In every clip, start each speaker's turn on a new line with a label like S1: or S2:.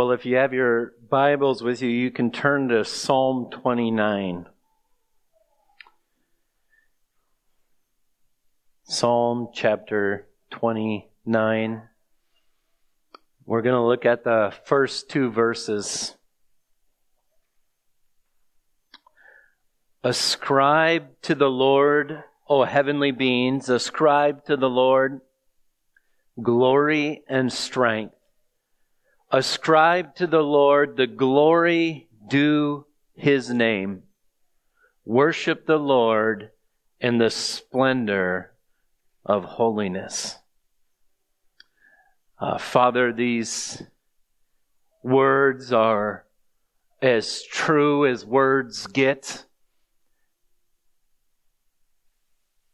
S1: Well, if you have your Bibles with you, you can turn to Psalm 29. Psalm chapter 29. We're going to look at the first two verses. Ascribe to the Lord, O heavenly beings, ascribe to the Lord glory and strength. Ascribe to the Lord the glory due his name. Worship the Lord in the splendor of holiness. Uh, Father, these words are as true as words get.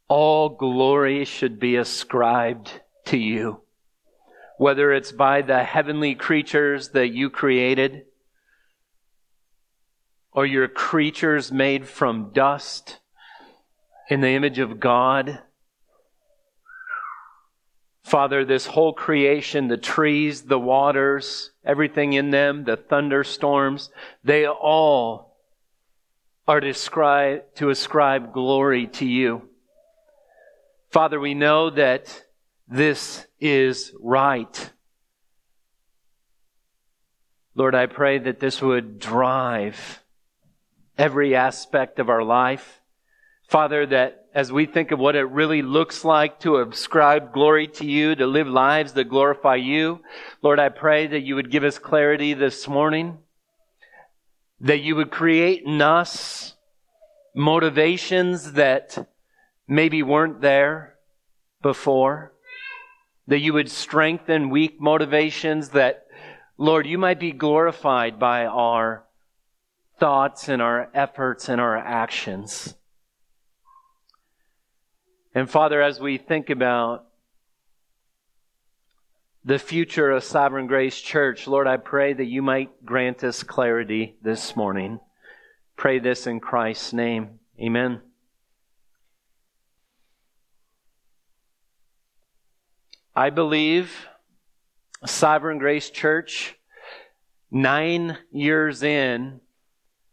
S1: All glory should be ascribed to you. Whether it's by the heavenly creatures that you created, or your creatures made from dust in the image of God. Father, this whole creation, the trees, the waters, everything in them, the thunderstorms, they all are to ascribe, to ascribe glory to you. Father, we know that this is right. Lord, I pray that this would drive every aspect of our life. Father, that as we think of what it really looks like to ascribe glory to you, to live lives that glorify you, Lord, I pray that you would give us clarity this morning, that you would create in us motivations that maybe weren't there before that you would strengthen weak motivations, that, Lord, you might be glorified by our thoughts and our efforts and our actions. And Father, as we think about the future of Sovereign Grace Church, Lord, I pray that you might grant us clarity this morning. Pray this in Christ's name. Amen. I believe Sovereign Grace Church, nine years in,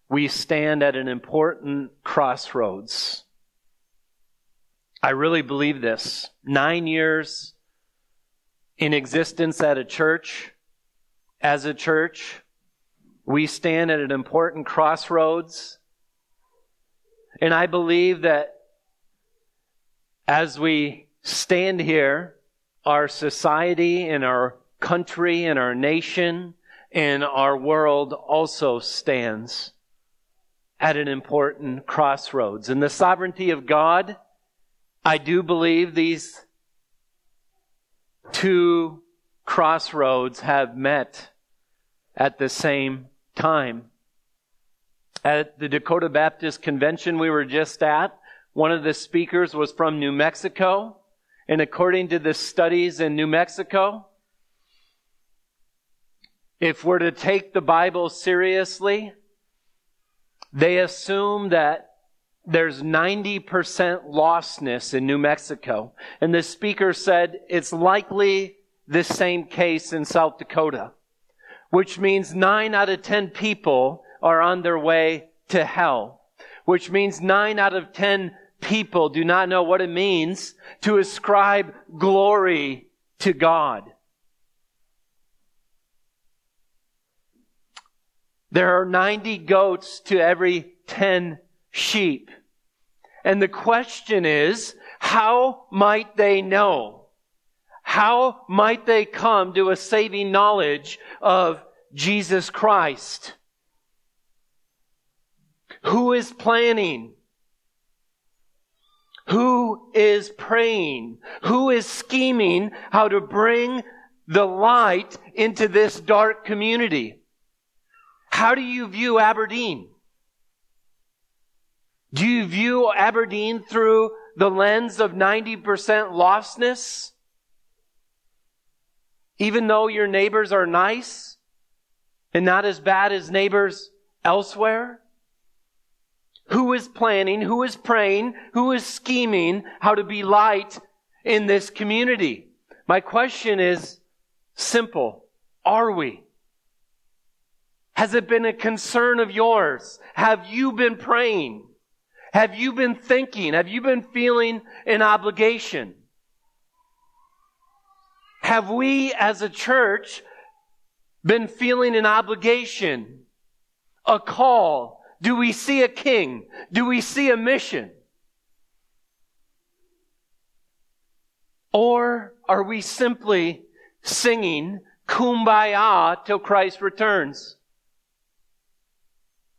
S1: we stand at an important crossroads. I really believe this. Nine years in existence at a church, as a church, we stand at an important crossroads. And I believe that as we stand here, our society and our country and our nation and our world also stands at an important crossroads. In the sovereignty of God, I do believe these two crossroads have met at the same time. At the Dakota Baptist Convention we were just at, one of the speakers was from New Mexico. And according to the studies in New Mexico, if we're to take the Bible seriously, they assume that there's 90% lostness in New Mexico. And the speaker said it's likely the same case in South Dakota, which means 9 out of 10 people are on their way to hell, which means 9 out of 10 people do not know what it means to ascribe glory to God. There are 90 goats to every 10 sheep. And the question is, how might they know? How might they come to a saving knowledge of Jesus Christ? Who is planning? Who is praying? Who is scheming how to bring the light into this dark community? How do you view Aberdeen? Do you view Aberdeen through the lens of 90% lostness? Even though your neighbors are nice and not as bad as neighbors elsewhere? Who is planning? Who is praying? Who is scheming how to be light in this community? My question is simple. Are we? Has it been a concern of yours? Have you been praying? Have you been thinking? Have you been feeling an obligation? Have we as a church been feeling an obligation, a call? Do we see a king? Do we see a mission? Or are we simply singing kumbaya till Christ returns?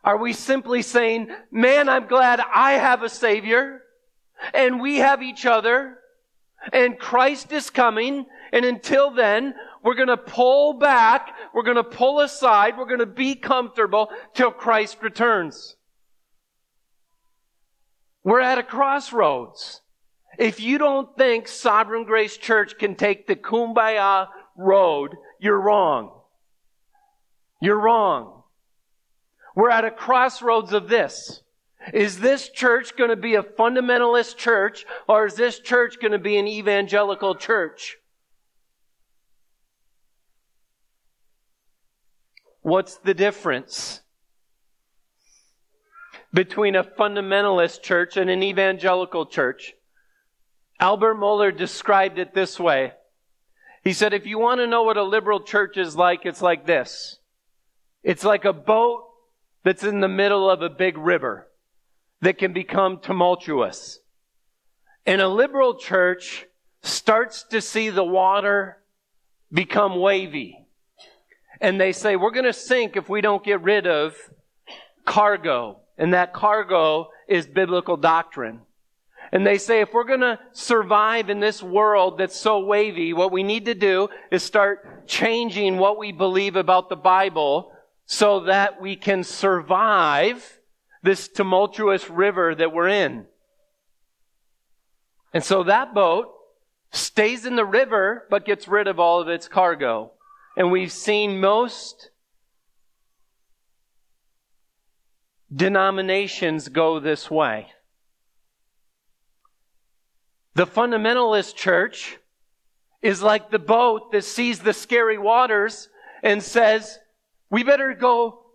S1: Are we simply saying, man, I'm glad I have a Savior and we have each other and Christ is coming and until then, we're going to pull back, we're going to pull aside, we're going to be comfortable till Christ returns. We're at a crossroads. If you don't think Sovereign Grace Church can take the kumbaya road, you're wrong. You're wrong. We're at a crossroads of this. Is this church going to be a fundamentalist church or is this church going to be an evangelical church? What's the difference between a fundamentalist church and an evangelical church? Albert Mohler described it this way. He said, if you want to know what a liberal church is like, it's like this. It's like a boat that's in the middle of a big river that can become tumultuous. And a liberal church starts to see the water become wavy. And they say, we're going to sink if we don't get rid of cargo. And that cargo is biblical doctrine. And they say if we're going to survive in this world that's so wavy, what we need to do is start changing what we believe about the Bible so that we can survive this tumultuous river that we're in. And so that boat stays in the river, but gets rid of all of its cargo. And we've seen most denominations go this way. The fundamentalist church is like the boat that sees the scary waters and says, we better go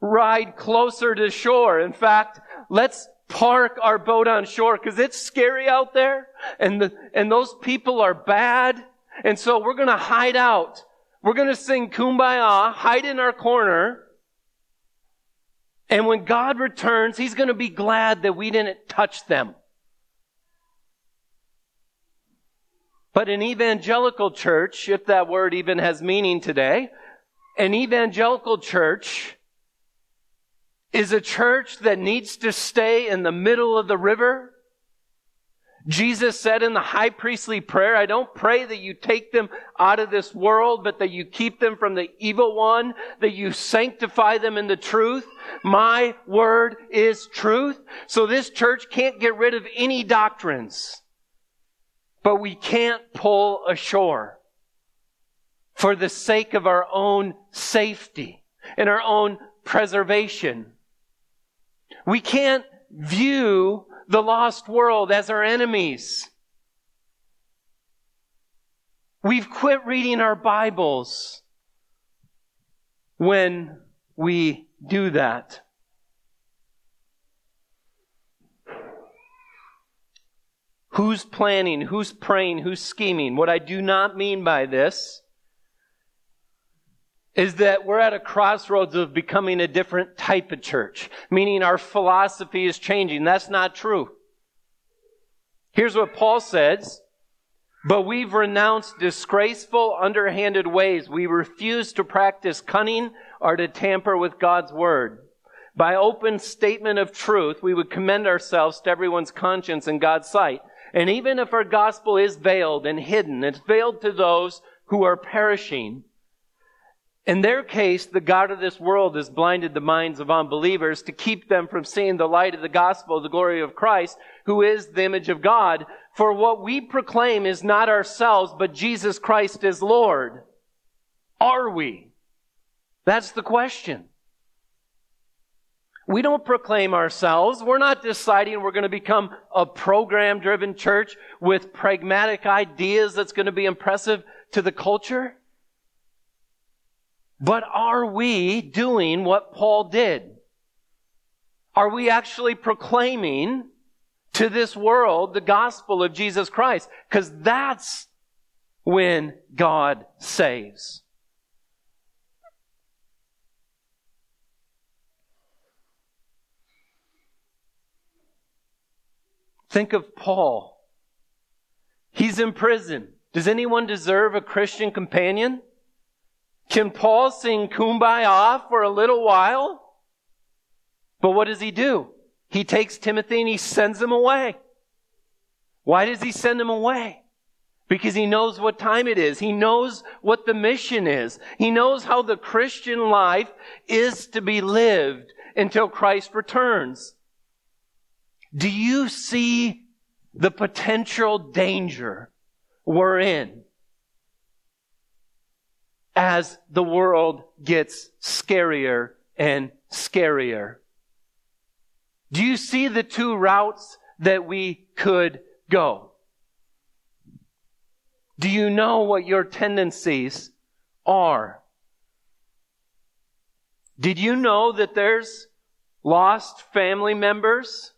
S1: ride closer to shore. In fact, let's park our boat on shore because it's scary out there and the, and those people are bad. And so we're going to hide out. We're going to sing kumbaya, hide in our corner. And when God returns, He's going to be glad that we didn't touch them. But an evangelical church, if that word even has meaning today, an evangelical church is a church that needs to stay in the middle of the river. Jesus said in the high priestly prayer, I don't pray that you take them out of this world, but that you keep them from the evil one, that you sanctify them in the truth. My word is truth. So this church can't get rid of any doctrines but we can't pull ashore for the sake of our own safety and our own preservation. We can't view the lost world as our enemies. We've quit reading our Bibles when we do that. Who's planning? Who's praying? Who's scheming? What I do not mean by this is that we're at a crossroads of becoming a different type of church, meaning our philosophy is changing. That's not true. Here's what Paul says. But we've renounced disgraceful, underhanded ways. We refuse to practice cunning or to tamper with God's word. By open statement of truth, we would commend ourselves to everyone's conscience in God's sight. And even if our gospel is veiled and hidden, it's veiled to those who are perishing. In their case, the God of this world has blinded the minds of unbelievers to keep them from seeing the light of the gospel, the glory of Christ, who is the image of God. For what we proclaim is not ourselves, but Jesus Christ is Lord. Are we? That's the question. We don't proclaim ourselves. We're not deciding we're going to become a program driven church with pragmatic ideas that's going to be impressive to the culture. But are we doing what Paul did? Are we actually proclaiming to this world the gospel of Jesus Christ? Because that's when God saves. Think of Paul. He's in prison. Does anyone deserve a Christian companion? Can Paul sing kumbaya for a little while? But what does he do? He takes Timothy and he sends him away. Why does he send him away? Because he knows what time it is. He knows what the mission is. He knows how the Christian life is to be lived until Christ returns. Do you see the potential danger we're in as the world gets scarier and scarier? Do you see the two routes that we could go? Do you know what your tendencies are? Did you know that there's lost family members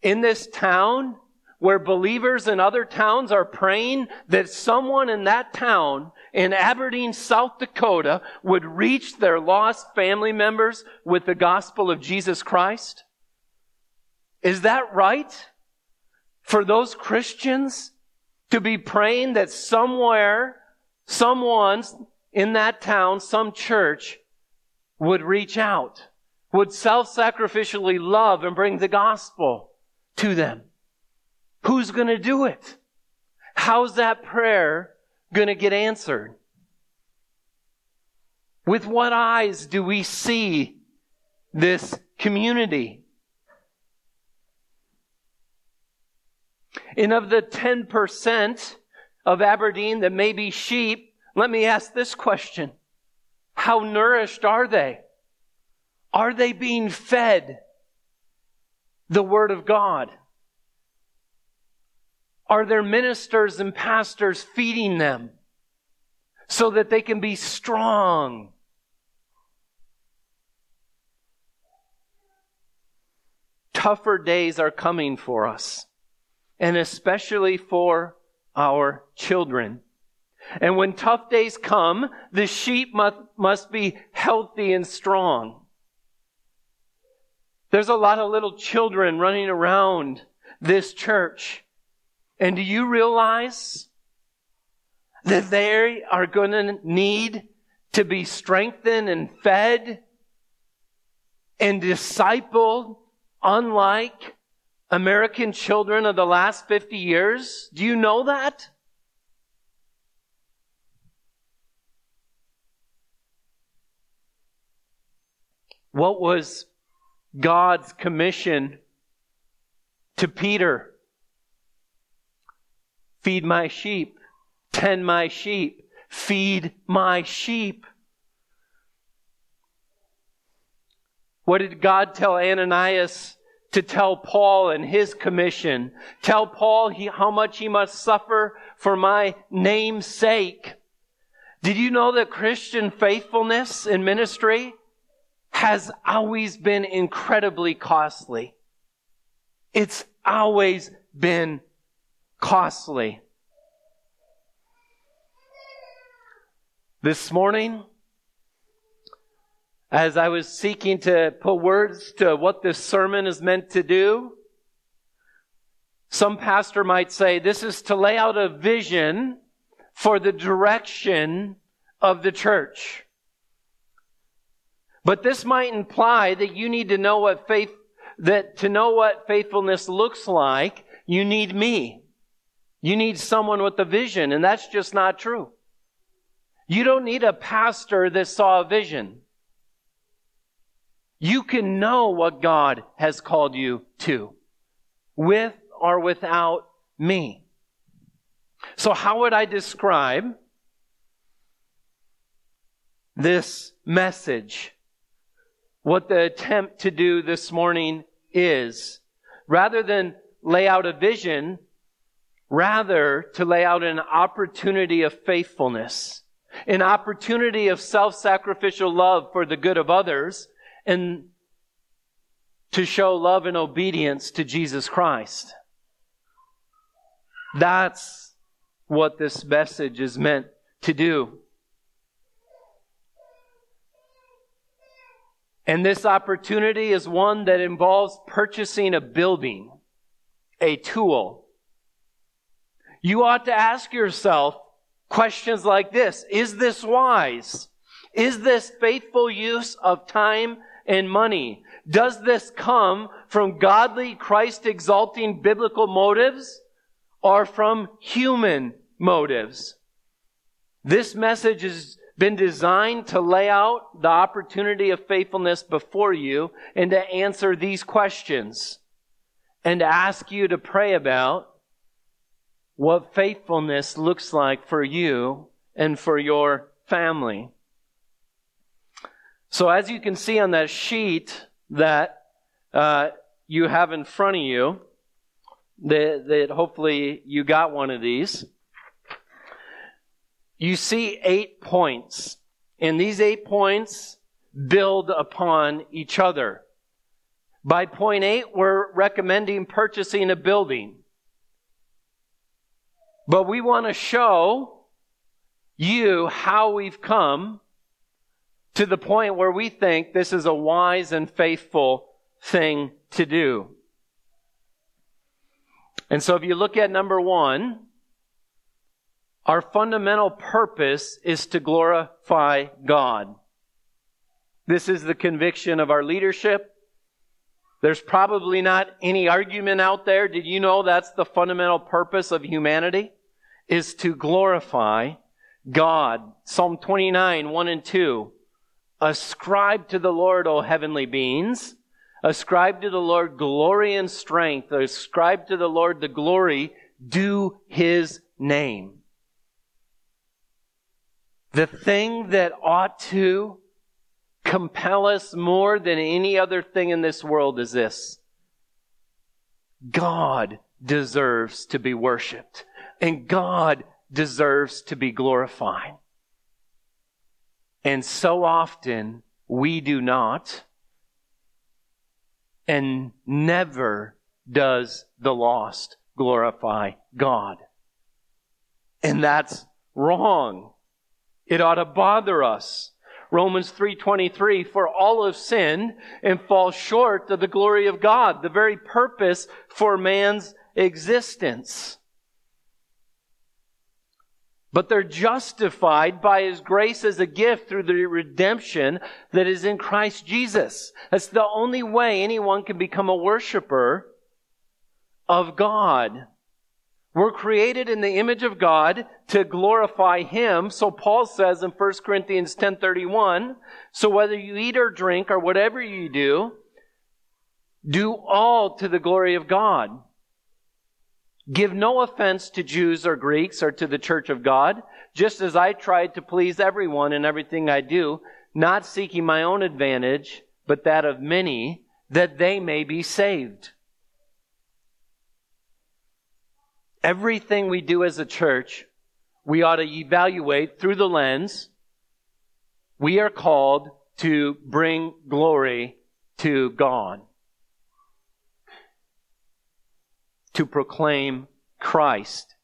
S1: in this town where believers in other towns are praying that someone in that town in Aberdeen, South Dakota would reach their lost family members with the gospel of Jesus Christ? Is that right? For those Christians to be praying that somewhere, someone in that town, some church would reach out, would self-sacrificially love and bring the gospel to them. Who's going to do it? How's that prayer going to get answered? With what eyes do we see this community? And of the 10% of Aberdeen that may be sheep, let me ask this question. How nourished are they? Are they being fed the Word of God? Are their ministers and pastors feeding them so that they can be strong? Tougher days are coming for us and especially for our children. And when tough days come, the sheep must, must be healthy and strong. There's a lot of little children running around this church. And do you realize that they are going to need to be strengthened and fed and discipled unlike American children of the last 50 years? Do you know that? What was God's commission to Peter? Feed my sheep, tend my sheep, feed my sheep. What did God tell Ananias to tell Paul and his commission. Tell Paul he, how much he must suffer for my name's sake. Did you know that Christian faithfulness in ministry has always been incredibly costly? It's always been costly. This morning, as I was seeking to put words to what this sermon is meant to do, some pastor might say this is to lay out a vision for the direction of the church. But this might imply that you need to know what faith, that to know what faithfulness looks like, you need me. You need someone with a vision, and that's just not true. You don't need a pastor that saw a vision. You can know what God has called you to, with or without me. So, how would I describe this message? What the attempt to do this morning is, rather than lay out a vision, rather to lay out an opportunity of faithfulness an opportunity of self sacrificial love for the good of others, and to show love and obedience to Jesus Christ. That's what this message is meant to do. And this opportunity is one that involves purchasing a building, a tool. You ought to ask yourself questions like this Is this wise? Is this faithful use of time and money? Does this come from godly, Christ exalting biblical motives or from human motives? This message has been designed to lay out the opportunity of faithfulness before you and to answer these questions and to ask you to pray about what faithfulness looks like for you and for your family. So, as you can see on that sheet that uh, you have in front of you, that, that hopefully you got one of these, you see eight points. And these eight points build upon each other. By point eight, we're recommending purchasing a building. But we want to show you how we've come to the point where we think this is a wise and faithful thing to do. And so if you look at number one, our fundamental purpose is to glorify God. This is the conviction of our leadership. There's probably not any argument out there. Did you know that's the fundamental purpose of humanity? Is to glorify God. Psalm 29, 1 and 2. Ascribe to the Lord, O heavenly beings. Ascribe to the Lord glory and strength. Ascribe to the Lord the glory due his name. The thing that ought to compel us more than any other thing in this world is this God deserves to be worshiped, and God deserves to be glorified. And so often we do not, and never does the lost glorify God. And that's wrong. It ought to bother us. Romans 3:23 for all have sinned and fall short of the glory of God, the very purpose for man's existence. But they're justified by his grace as a gift through the redemption that is in Christ Jesus. That's the only way anyone can become a worshiper of God. We're created in the image of God to glorify Him. So Paul says in 1 Corinthians 10:31, so whether you eat or drink or whatever you do, do all to the glory of God. Give no offense to Jews or Greeks or to the church of God, just as I tried to please everyone in everything I do, not seeking my own advantage, but that of many, that they may be saved. Everything we do as a church, we ought to evaluate through the lens. We are called to bring glory to God, to proclaim Christ.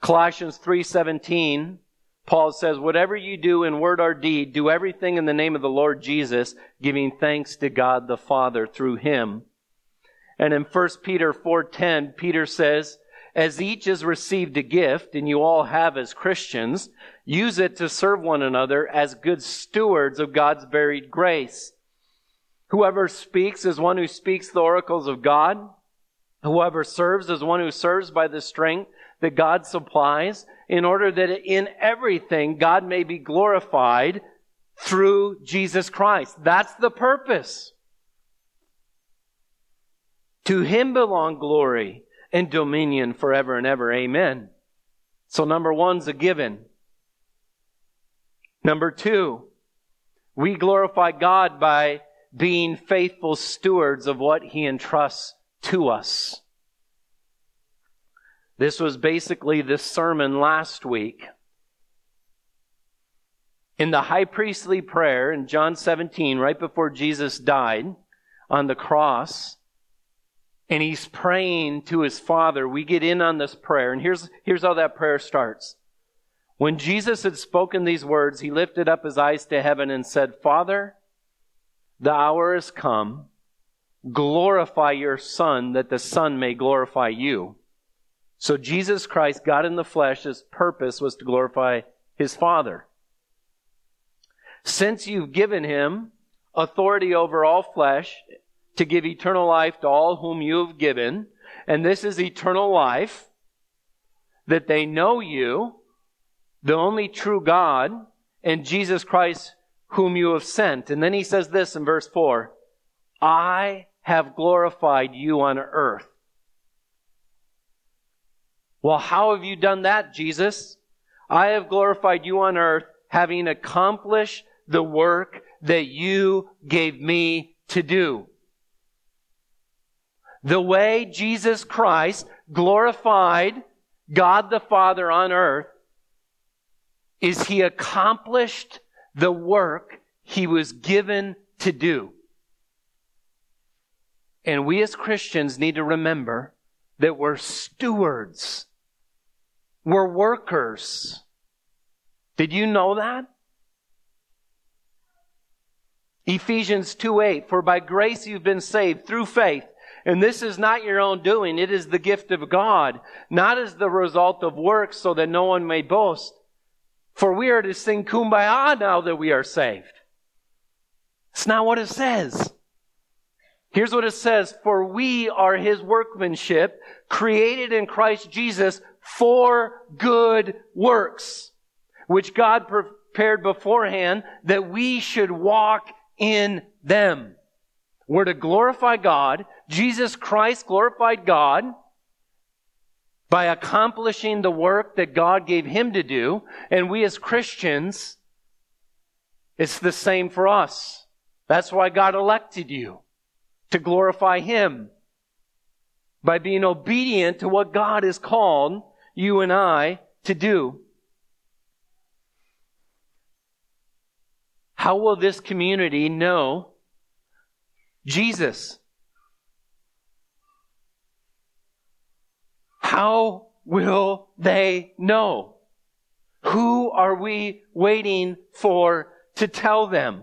S1: Colossians 3:17 Paul says, Whatever you do in word or deed, do everything in the name of the Lord Jesus, giving thanks to God the Father through him. And in 1 Peter 4.10, Peter says, as each has received a gift, and you all have as Christians, use it to serve one another as good stewards of God's varied grace. Whoever speaks is one who speaks the oracles of God. Whoever serves is one who serves by the strength that God supplies, in order that in everything God may be glorified through Jesus Christ. That's the purpose. To him belong glory and dominion forever and ever. Amen. So number one's a given. Number two, we glorify God by being faithful stewards of what He entrusts to us. This was basically this sermon last week. in the high priestly prayer in John 17, right before Jesus died on the cross, and he's praying to his Father, we get in on this prayer. And here's, here's how that prayer starts. When Jesus had spoken these words, he lifted up his eyes to heaven and said, Father, the hour has come. Glorify your Son, that the Son may glorify you. So Jesus Christ, God in the flesh, his purpose was to glorify his Father. Since you've given him authority over all flesh to give eternal life to all whom you have given, and this is eternal life, that they know you, the only true God, and Jesus Christ, whom you have sent. And then he says this in verse 4 I have glorified you on earth. Well, how have you done that, Jesus? I have glorified you on earth, having accomplished the work that you gave me to do. The way Jesus Christ glorified God the Father on earth is he accomplished the work he was given to do. And we as Christians need to remember that we're stewards. We're workers. Did you know that? Ephesians 2 8, for by grace you've been saved through faith. And this is not your own doing, it is the gift of God, not as the result of works, so that no one may boast. For we are to sing kumbaya now that we are saved. It's not what it says. Here's what it says For we are his workmanship, created in Christ Jesus for good works, which God prepared beforehand that we should walk in them. We're to glorify God. Jesus Christ glorified God by accomplishing the work that God gave him to do. And we as Christians, it's the same for us. That's why God elected you to glorify him by being obedient to what God has called you and I to do. How will this community know Jesus? How will they know? Who are we waiting for to tell them?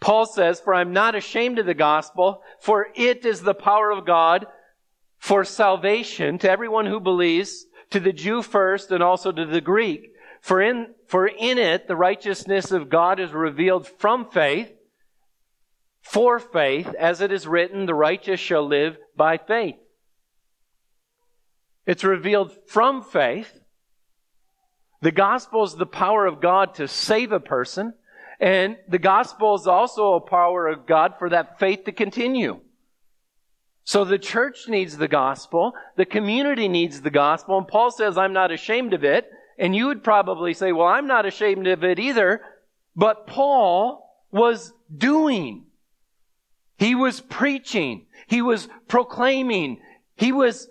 S1: Paul says, For I'm not ashamed of the gospel, for it is the power of God for salvation to everyone who believes, to the Jew first and also to the Greek. For in, for in it the righteousness of God is revealed from faith, for faith, as it is written, the righteous shall live by faith. It's revealed from faith. The gospel is the power of God to save a person. And the gospel is also a power of God for that faith to continue. So the church needs the gospel. The community needs the gospel. And Paul says, I'm not ashamed of it. And you would probably say, well, I'm not ashamed of it either. But Paul was doing. He was preaching. He was proclaiming. He was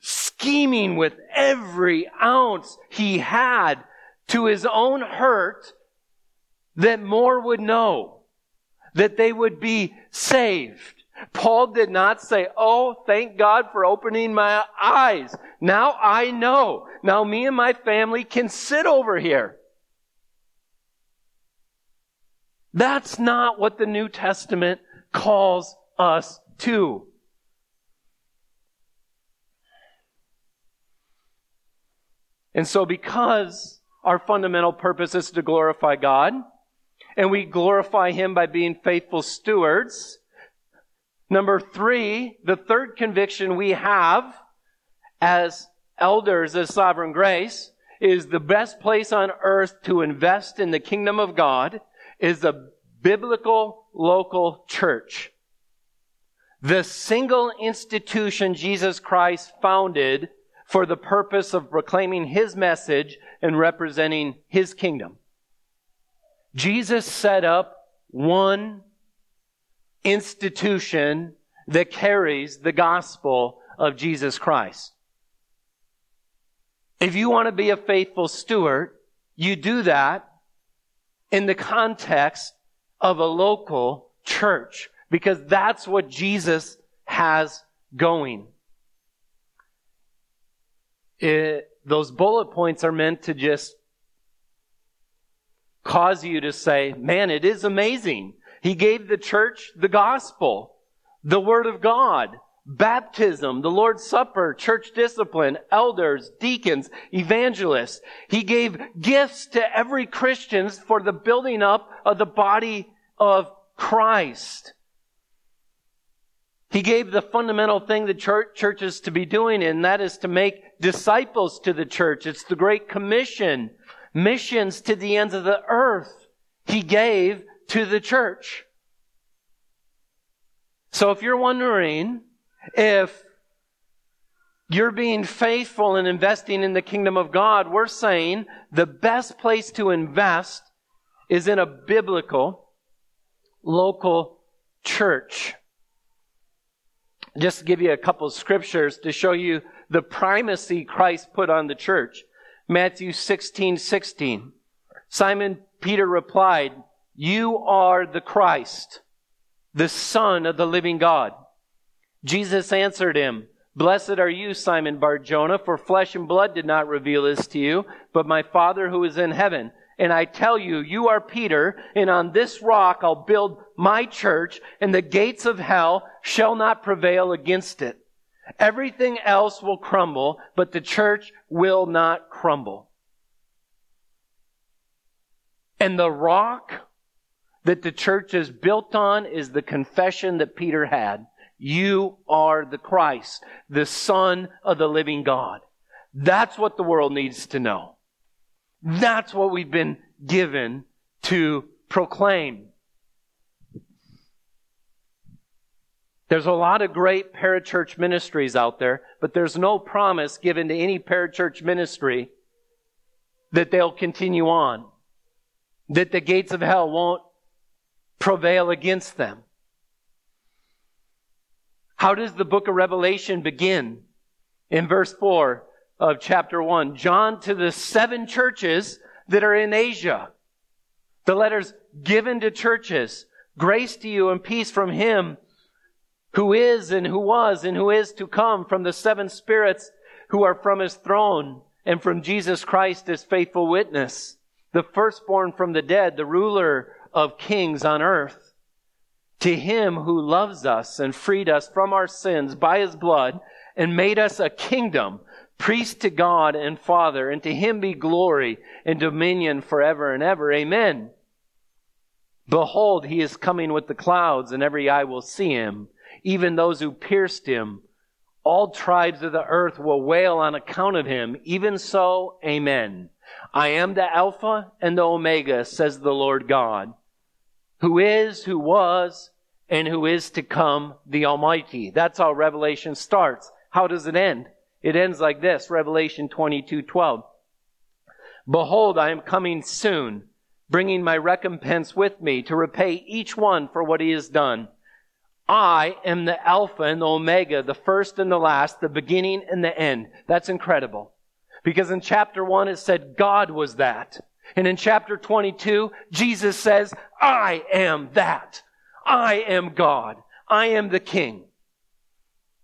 S1: scheming with every ounce he had to his own hurt that more would know, that they would be saved. Paul did not say, Oh, thank God for opening my eyes. Now I know. Now me and my family can sit over here. That's not what the New Testament calls us to. And so, because our fundamental purpose is to glorify God, and we glorify Him by being faithful stewards, number three, the third conviction we have as elders as sovereign grace is the best place on earth to invest in the kingdom of God is a biblical local church. The single institution Jesus Christ founded for the purpose of proclaiming his message and representing his kingdom. Jesus set up one institution that carries the gospel of Jesus Christ. If you want to be a faithful steward, you do that in the context of a local church because that's what Jesus has going. It, those bullet points are meant to just cause you to say, man, it is amazing. He gave the church the gospel, the word of God, baptism, the Lord's Supper, church discipline, elders, deacons, evangelists. He gave gifts to every Christian for the building up of the body of Christ. He gave the fundamental thing the church, church is to be doing, and that is to make disciples to the church. It's the Great Commission. Missions to the ends of the earth. He gave to the church. So if you're wondering if you're being faithful and investing in the kingdom of God, we're saying the best place to invest is in a biblical, local church. Just to give you a couple scriptures to show you the primacy Christ put on the church. Matthew 16, 16. Simon Peter replied, You are the Christ, the Son of the living God. Jesus answered him, Blessed are you, Simon Barjona, for flesh and blood did not reveal this to you, but my Father who is in heaven. And I tell you, you are Peter, and on this rock I'll build my church, and the gates of hell shall not prevail against it. Everything else will crumble, but the church will not crumble. And the rock that the church is built on is the confession that Peter had. You are the Christ, the Son of the living God. That's what the world needs to know. That's what we've been given to proclaim. There's a lot of great parachurch ministries out there, but there's no promise given to any parachurch ministry that they'll continue on, that the gates of hell won't prevail against them. How does the book of Revelation begin? In verse 4 of chapter 1, John to the seven churches that are in Asia. The letters given to churches. Grace to you and peace from him who is and who was and who is to come from the seven spirits who are from his throne and from Jesus Christ his faithful witness, the firstborn from the dead, the ruler of kings on earth to him who loves us and freed us from our sins by his blood and made us a kingdom, priest to God and Father, and to him be glory and dominion forever and ever. Amen. Behold, he is coming with the clouds, and every eye will see him, even those who pierced him. All tribes of the earth will wail on account of him. Even so, amen. I am the Alpha and the Omega, says the Lord God, who is, who was, and who is to come, the Almighty. That's how Revelation starts. How does it end? It ends like this, Revelation 22, 12. Behold, I am coming soon, bringing my recompense with me to repay each one for what he has done. I am the Alpha and the Omega, the first and the last, the beginning and the end. That's incredible. Because in chapter 1 it said God was that. And in chapter 22, Jesus says, I am that. I am God. I am the king.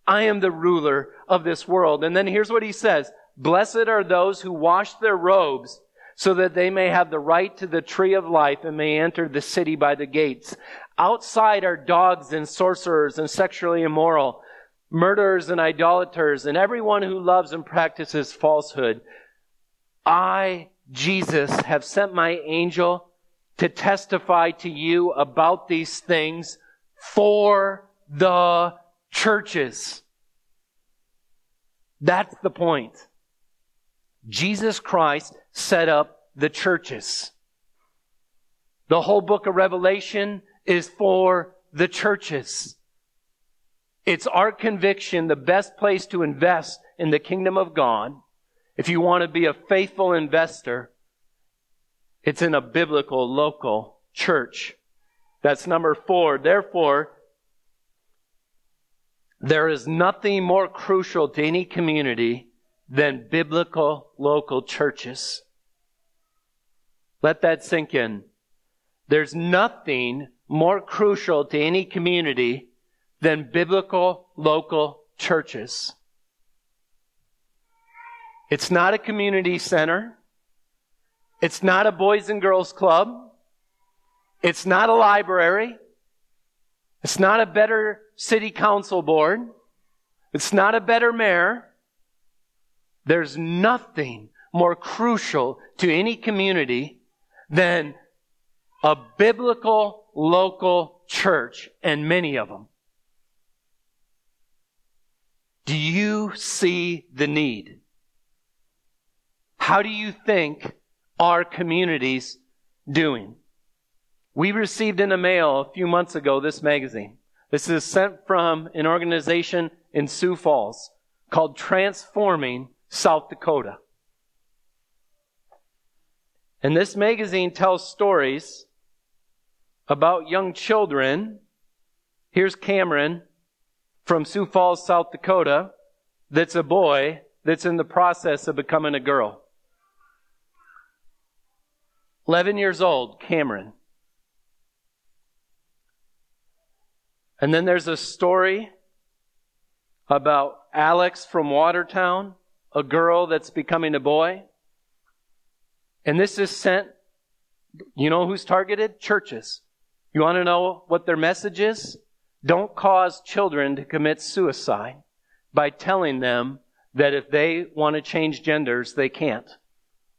S1: I am the ruler of this world. And then here's what he says. Blessed are those who wash their robes so that they may have the right to the tree of life and may enter the city by the gates. Outside are dogs and sorcerers and sexually immoral, murderers and idolaters and everyone who loves and practices falsehood. I, Jesus, have sent my angel to testify to you about these things for the churches. That's the point. Jesus Christ set up the churches. The whole book of Revelation is for the churches. It's our conviction the best place to invest in the kingdom of God, if you want to be a faithful investor, it's in a biblical local church. That's number four. Therefore, there is nothing more crucial to any community than biblical local churches. Let that sink in. There's nothing more crucial to any community than biblical local churches. It's not a community center. It's not a boys and girls club. It's not a library. It's not a better city council board. It's not a better mayor. There's nothing more crucial to any community than a biblical local church, and many of them. Do you see the need? How do you think our communities doing? We received in the mail a few months ago this magazine. This is sent from an organization in Sioux Falls called Transforming South Dakota. And this magazine tells stories about young children. Here's Cameron from Sioux Falls, South Dakota, that's a boy that's in the process of becoming a girl. 11 years old, Cameron. And then there's a story about Alex from Watertown, a girl that's becoming a boy. And this is sent, you know who's targeted? Churches. You want to know what their message is? Don't cause children to commit suicide by telling them that if they want to change genders, they can't,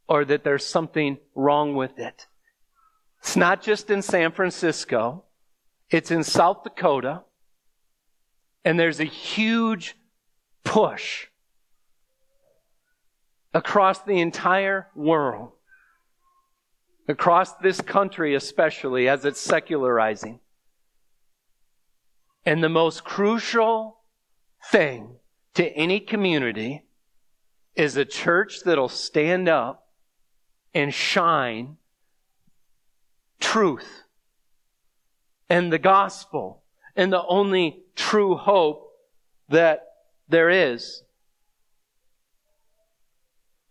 S1: or that there's something wrong with it. It's not just in San Francisco, it's in South Dakota, and there's a huge push across the entire world across this country, especially as it's secularizing. And the most crucial thing to any community is a church that'll stand up and shine truth and the gospel and the only true hope that there is.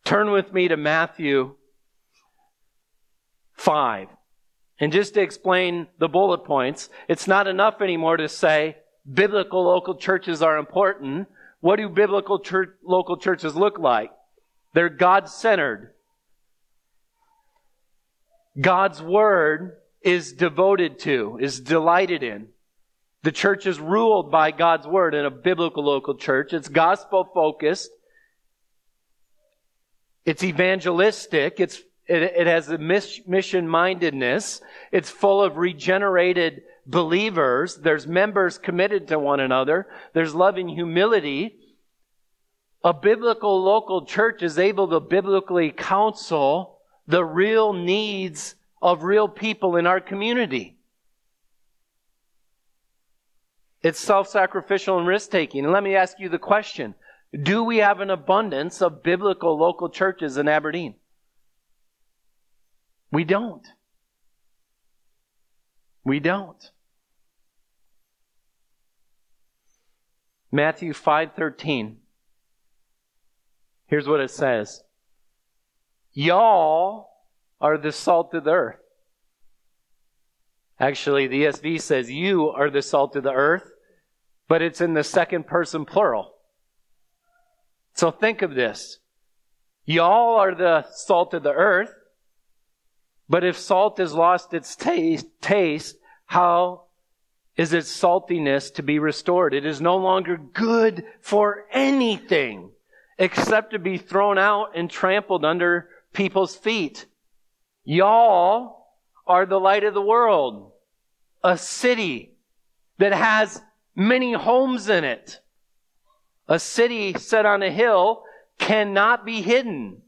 S1: Turn with me to Matthew 5. And just to explain the bullet points, it's not enough anymore to say biblical local churches are important. What do biblical church, local churches look like? They're God centered. God's word is devoted to, is delighted in. The church is ruled by God's word in a biblical local church. It's gospel focused. It's evangelistic. It's it, it has a mission mindedness. It's full of regenerated believers. There's members committed to one another. There's loving humility. A biblical local church is able to biblically counsel the real needs of real people in our community. It's self-sacrificial and risk-taking. And let me ask you the question. Do we have an abundance of biblical local churches in Aberdeen? We don't. We don't. Matthew 5:13 Here's what it says. Y'all are the salt of the earth. Actually, the ESV says you are the salt of the earth, but it's in the second person plural. So think of this. Y'all are the salt of the earth. But if salt has lost its taste, taste, how is its saltiness to be restored? It is no longer good for anything except to be thrown out and trampled under people's feet. Y'all are the light of the world. A city that has many homes in it. A city set on a hill cannot be hidden.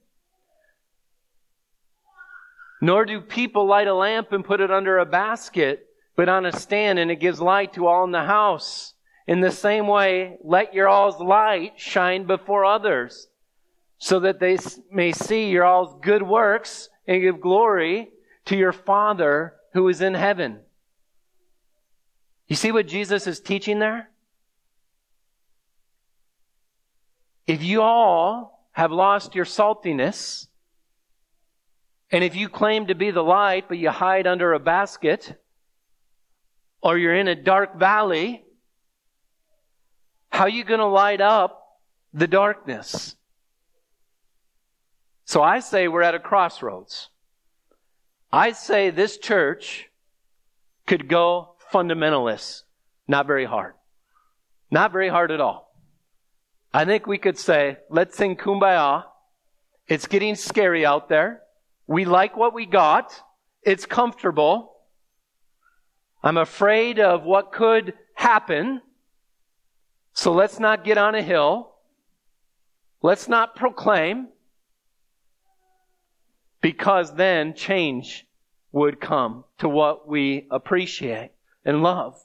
S1: Nor do people light a lamp and put it under a basket, but on a stand, and it gives light to all in the house. In the same way, let your all's light shine before others, so that they may see your all's good works and give glory to your Father who is in heaven. You see what Jesus is teaching there? If you all have lost your saltiness, And if you claim to be the light, but you hide under a basket, or you're in a dark valley, how are you going to light up the darkness? So I say we're at a crossroads. I say this church could go fundamentalist. Not very hard. Not very hard at all. I think we could say, let's sing kumbaya. It's getting scary out there. We like what we got. It's comfortable. I'm afraid of what could happen. So let's not get on a hill. Let's not proclaim. Because then change would come to what we appreciate and love.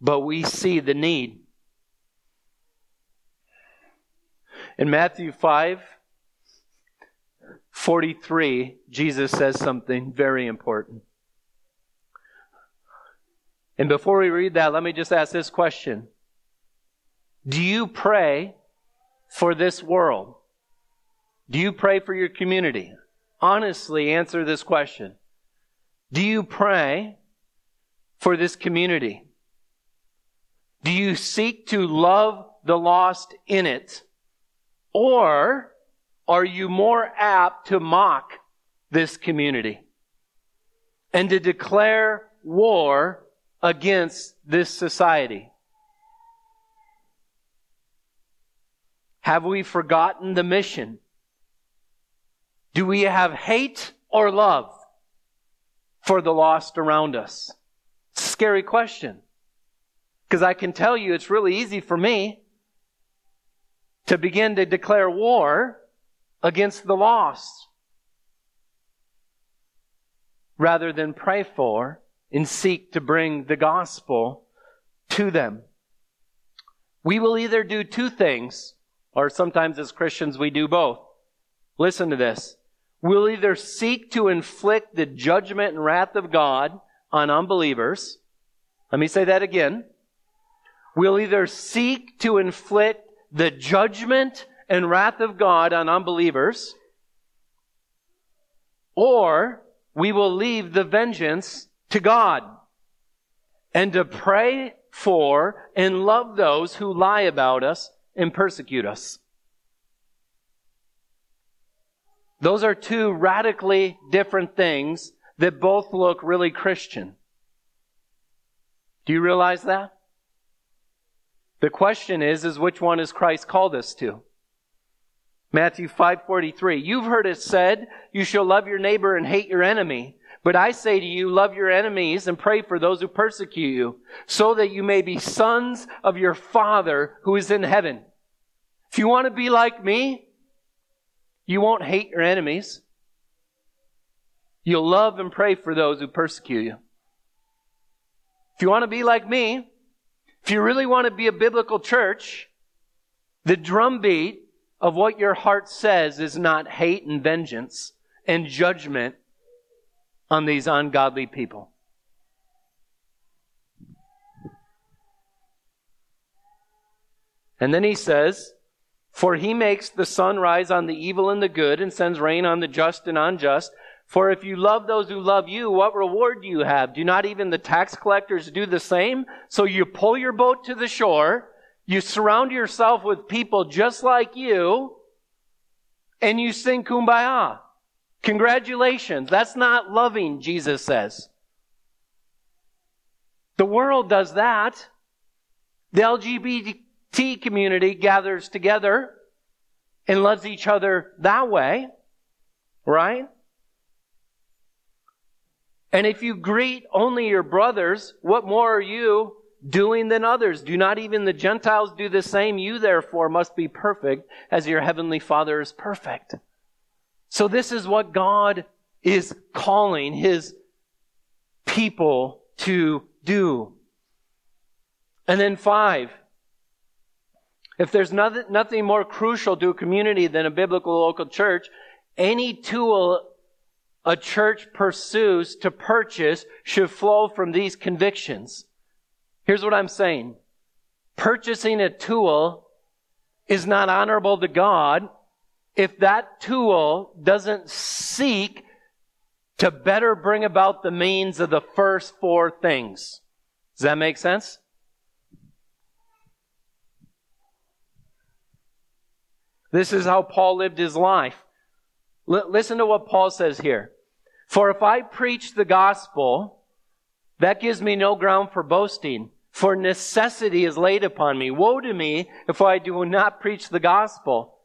S1: But we see the need. In Matthew 5, 43, Jesus says something very important. And before we read that, let me just ask this question. Do you pray for this world? Do you pray for your community? Honestly, answer this question. Do you pray for this community? Do you seek to love the lost in it? Or are you more apt to mock this community and to declare war against this society? Have we forgotten the mission? Do we have hate or love for the lost around us? Scary question. Because I can tell you it's really easy for me to begin to declare war against the lost rather than pray for and seek to bring the gospel to them. We will either do two things, or sometimes as Christians we do both. Listen to this. We'll either seek to inflict the judgment and wrath of God on unbelievers. Let me say that again. We'll either seek to inflict the judgment and wrath of God on unbelievers, or we will leave the vengeance to God and to pray for and love those who lie about us and persecute us. Those are two radically different things that both look really Christian. Do you realize that? The question is, is which one has Christ called us to? Matthew 5:43 You've heard it said, you shall love your neighbor and hate your enemy. But I say to you, love your enemies and pray for those who persecute you, so that you may be sons of your Father who is in heaven. If you want to be like me, you won't hate your enemies. You'll love and pray for those who persecute you. If you want to be like me, if you really want to be a biblical church, the drumbeat of what your heart says is not hate and vengeance and judgment on these ungodly people. And then he says, for he makes the sun rise on the evil and the good and sends rain on the just and unjust. For if you love those who love you, what reward do you have? Do not even the tax collectors do the same? So you pull your boat to the shore, you surround yourself with people just like you, and you sing kumbaya. Congratulations. That's not loving, Jesus says. The world does that. The LGBT T community gathers together and loves each other that way, right? And if you greet only your brothers, what more are you doing than others? Do not even the Gentiles do the same? You therefore must be perfect as your heavenly Father is perfect. So this is what God is calling his people to do. And then five, if there's nothing, nothing more crucial to a community than a biblical local church, any tool a church pursues to purchase should flow from these convictions. Here's what I'm saying. Purchasing a tool is not honorable to God if that tool doesn't seek to better bring about the means of the first four things. Does that make sense? This is how Paul lived his life. L- listen to what Paul says here. For if I preach the gospel, that gives me no ground for boasting, for necessity is laid upon me. Woe to me if I do not preach the gospel.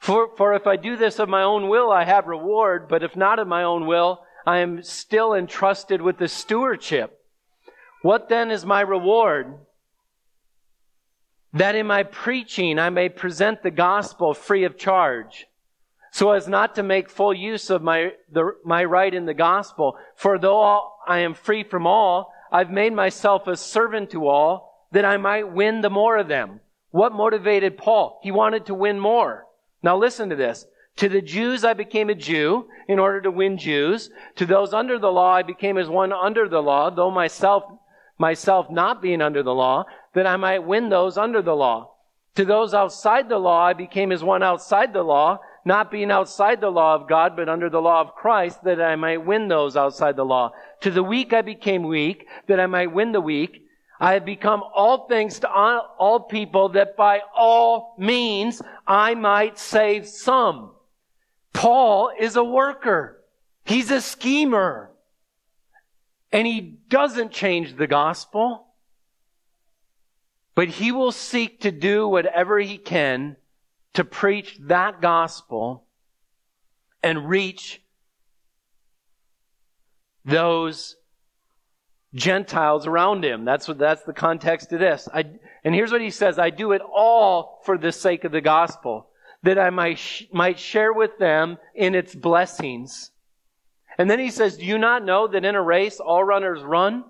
S1: For, for if I do this of my own will, I have reward, but if not of my own will, I am still entrusted with the stewardship. What then is my reward? That in my preaching I may present the gospel free of charge, so as not to make full use of my, the, my right in the gospel. For though I am free from all, I've made myself a servant to all, that I might win the more of them. What motivated Paul? He wanted to win more. Now listen to this. To the Jews I became a Jew in order to win Jews. To those under the law I became as one under the law, though myself, myself not being under the law, that I might win those under the law. To those outside the law I became as one outside the law, not being outside the law of God, but under the law of Christ, that I might win those outside the law. To the weak I became weak, that I might win the weak. I have become all things to all, people that by all means I might save some. Paul is a worker. He's a schemer. And he doesn't change the gospel. But he will seek to do whatever he can to preach that gospel and reach those Gentiles around him. That's what, that's the context of this. I, and here's what he says. I do it all for the sake of the gospel, that I might, sh- might share with them in its blessings. And then he says, do you not know that in a race all runners run,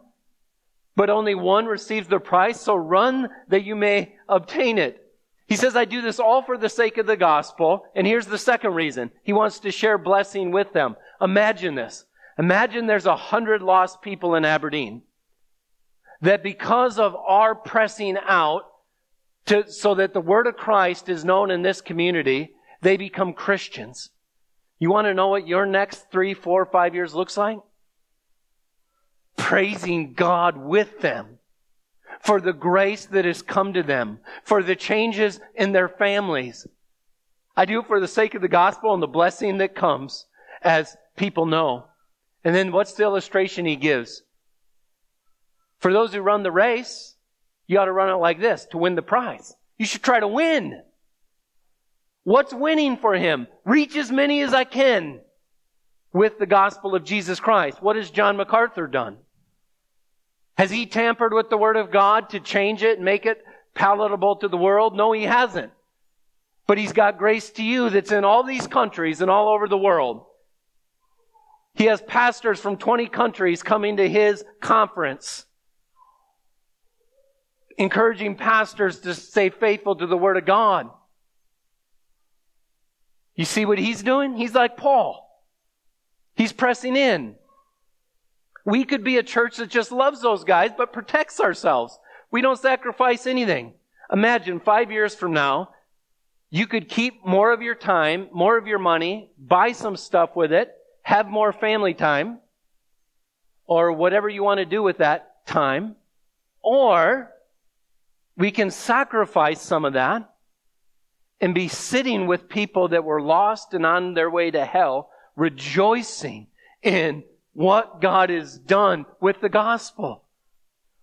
S1: but only one receives the prize? So run that you may obtain it. He says, I do this all for the sake of the gospel. And here's the second reason. He wants to share blessing with them. Imagine this. Imagine there's a hundred lost people in Aberdeen that because of our pressing out to, so that the word of Christ is known in this community, they become Christians. You want to know what your next three, four, five years looks like? Praising God with them for the grace that has come to them, for the changes in their families. I do it for the sake of the gospel and the blessing that comes as people know. And then what's the illustration he gives? For those who run the race, you ought to run it like this to win the prize. You should try to win. What's winning for him? Reach as many as I can with the gospel of Jesus Christ. What has John MacArthur done? Has he tampered with the word of God to change it and make it palatable to the world? No, he hasn't. But he's got grace to you that's in all these countries and all over the world. He has pastors from 20 countries coming to his conference, encouraging pastors to stay faithful to the Word of God. You see what he's doing? He's like Paul. He's pressing in. We could be a church that just loves those guys, but protects ourselves. We don't sacrifice anything. Imagine five years from now, you could keep more of your time, more of your money, buy some stuff with it, have more family time, or whatever you want to do with that time, or we can sacrifice some of that and be sitting with people that were lost and on their way to hell, rejoicing in what God has done with the gospel.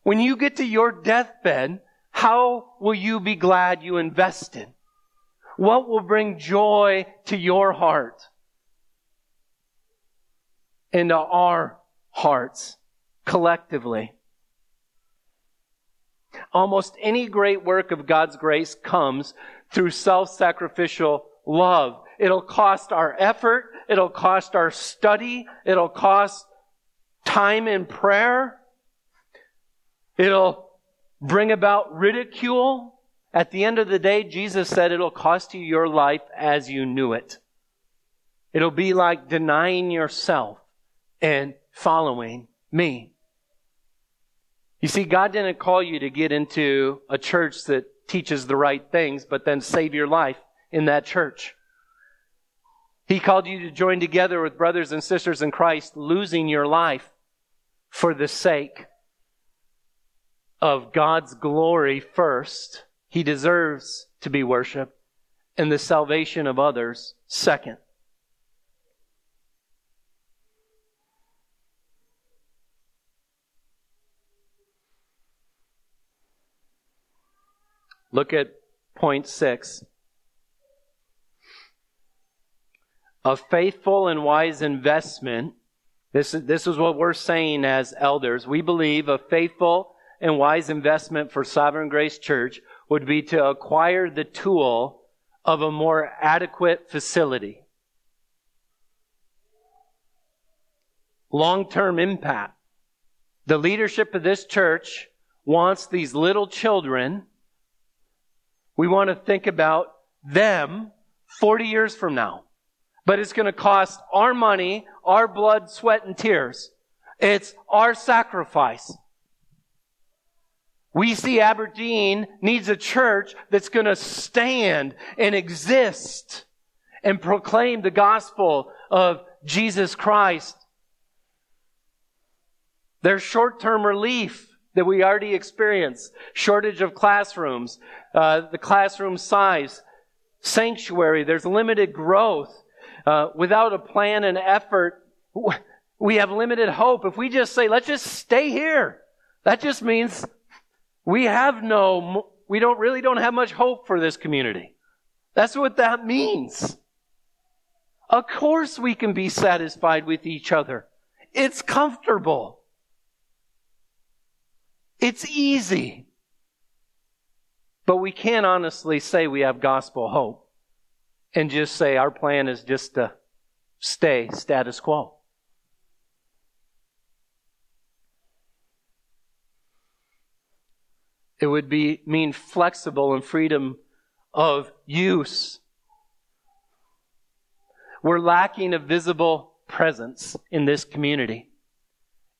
S1: When you get to your deathbed, how will you be glad you invested? What will bring joy to your heart? into our hearts collectively. Almost any great work of God's grace comes through self-sacrificial love. It'll cost our effort. It'll cost our study. It'll cost time in prayer. It'll bring about ridicule. At the end of the day, Jesus said it'll cost you your life as you knew it. It'll be like denying yourself and following me. You see, God didn't call you to get into a church that teaches the right things, but then save your life in that church. He called you to join together with brothers and sisters in Christ, losing your life for the sake of God's glory first. He deserves to be worshiped, and the salvation of others second. Look at point six. A faithful and wise investment. This is, this is what we're saying as elders. We believe a faithful and wise investment for Sovereign Grace Church would be to acquire the tool of a more adequate facility. Long term impact. The leadership of this church wants these little children we want to think about them 40 years from now. But it's going to cost our money, our blood, sweat, and tears. It's our sacrifice. We see Aberdeen needs a church that's going to stand and exist and proclaim the gospel of Jesus Christ. There's short-term relief that we already experience. Shortage of classrooms, uh, the classroom size, sanctuary, there's limited growth. Uh, without a plan and effort, we have limited hope. If we just say, let's just stay here, that just means we have no, we don't really don't have much hope for this community. That's what that means. Of course we can be satisfied with each other. It's comfortable. It's easy. But we can't honestly say we have gospel hope and just say our plan is just to stay status quo. It would be mean flexible and freedom of use. We're lacking a visible presence in this community.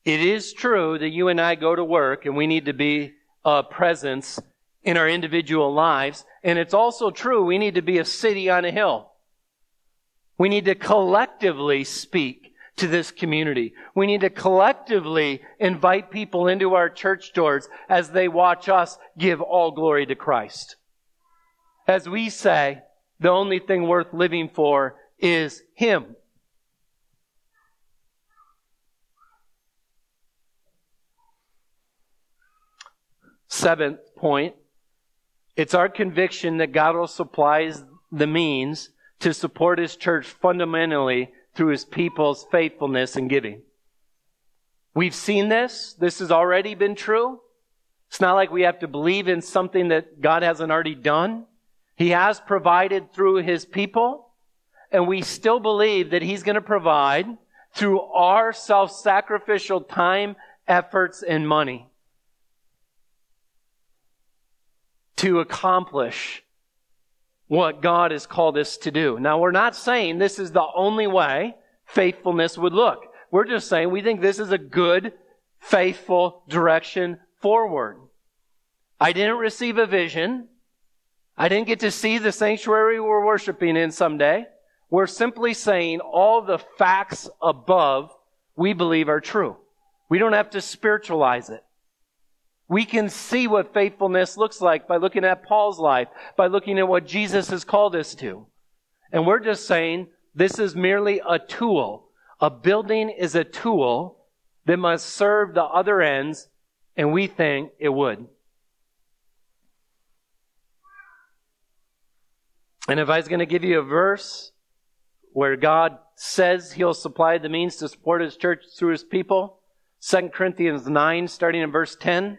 S1: It is true that you and I go to work and we need to be a presence in our individual lives. And it's also true we need to be a city on a hill. We need to collectively speak to this community. We need to collectively invite people into our church doors as they watch us give all glory to Christ. As we say, the only thing worth living for is Him. Seventh point, it's our conviction that God will supply the means to support His church fundamentally through His people's faithfulness and giving. We've seen this. This has already been true. It's not like we have to believe in something that God hasn't already done. He has provided through His people, and we still believe that He's going to provide through our self-sacrificial time, efforts, and money. To accomplish what God has called us to do. Now, we're not saying this is the only way faithfulness would look. We're just saying we think this is a good, faithful direction forward. I didn't receive a vision. I didn't get to see the sanctuary we're worshiping in someday. We're simply saying all the facts above we believe are true. We don't have to spiritualize it. We can see what faithfulness looks like by looking at Paul's life, by looking at what Jesus has called us to. And we're just saying this is merely a tool. A building is a tool that must serve the other ends, and we think it would. And if I was going to give you a verse where God says he'll supply the means to support his church through his people, 2 Corinthians 9, starting in verse 10.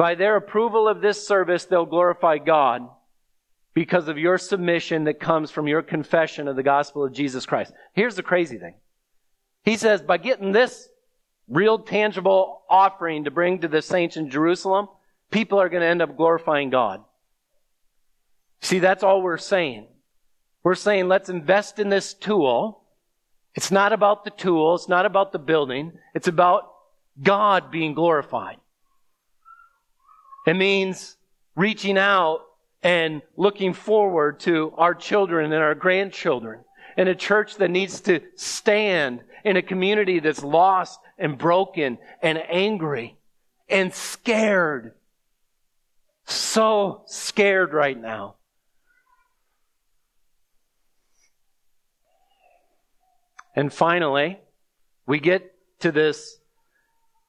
S1: By their approval of this service, they'll glorify God because of your submission that comes from your confession of the gospel of Jesus Christ. Here's the crazy thing. He says, by getting this real tangible offering to bring to the saints in Jerusalem, people are going to end up glorifying God. See, that's all we're saying. We're saying let's invest in this tool. It's not about the tool. It's not about the building. It's about God being glorified. It means reaching out and looking forward to our children and our grandchildren in a church that needs to stand in a community that's lost and broken and angry and scared. So scared right now. And finally, we get to this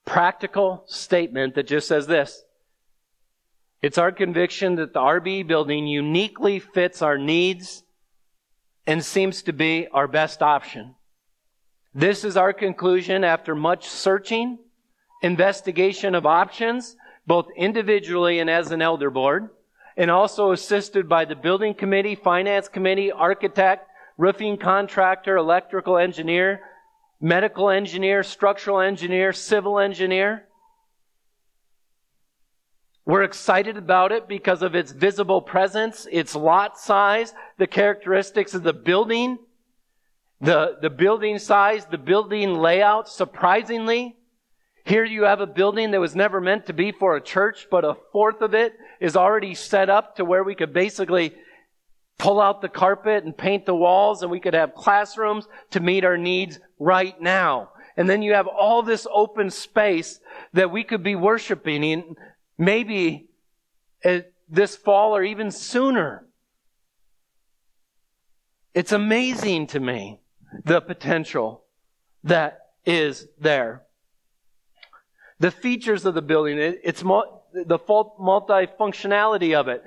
S1: practical statement that just says this. It's our conviction that the RBE building uniquely fits our needs and seems to be our best option. This is our conclusion after much searching, investigation of options, both individually and as an elder board, and also assisted by the building committee, finance committee, architect, roofing contractor, electrical engineer, medical engineer, structural engineer, civil engineer. We're excited about it because of its visible presence, its lot size, the characteristics of the building, the, the building size, the building layout. Surprisingly, here you have a building that was never meant to be for a church, but a fourth of it is already set up to where we could basically pull out the carpet and paint the walls and we could have classrooms to meet our needs right now. And then you have all this open space that we could be worshiping in maybe uh, this fall or even sooner. It's amazing to me the potential that is there. The features of the building, it's the multifunctionality of it.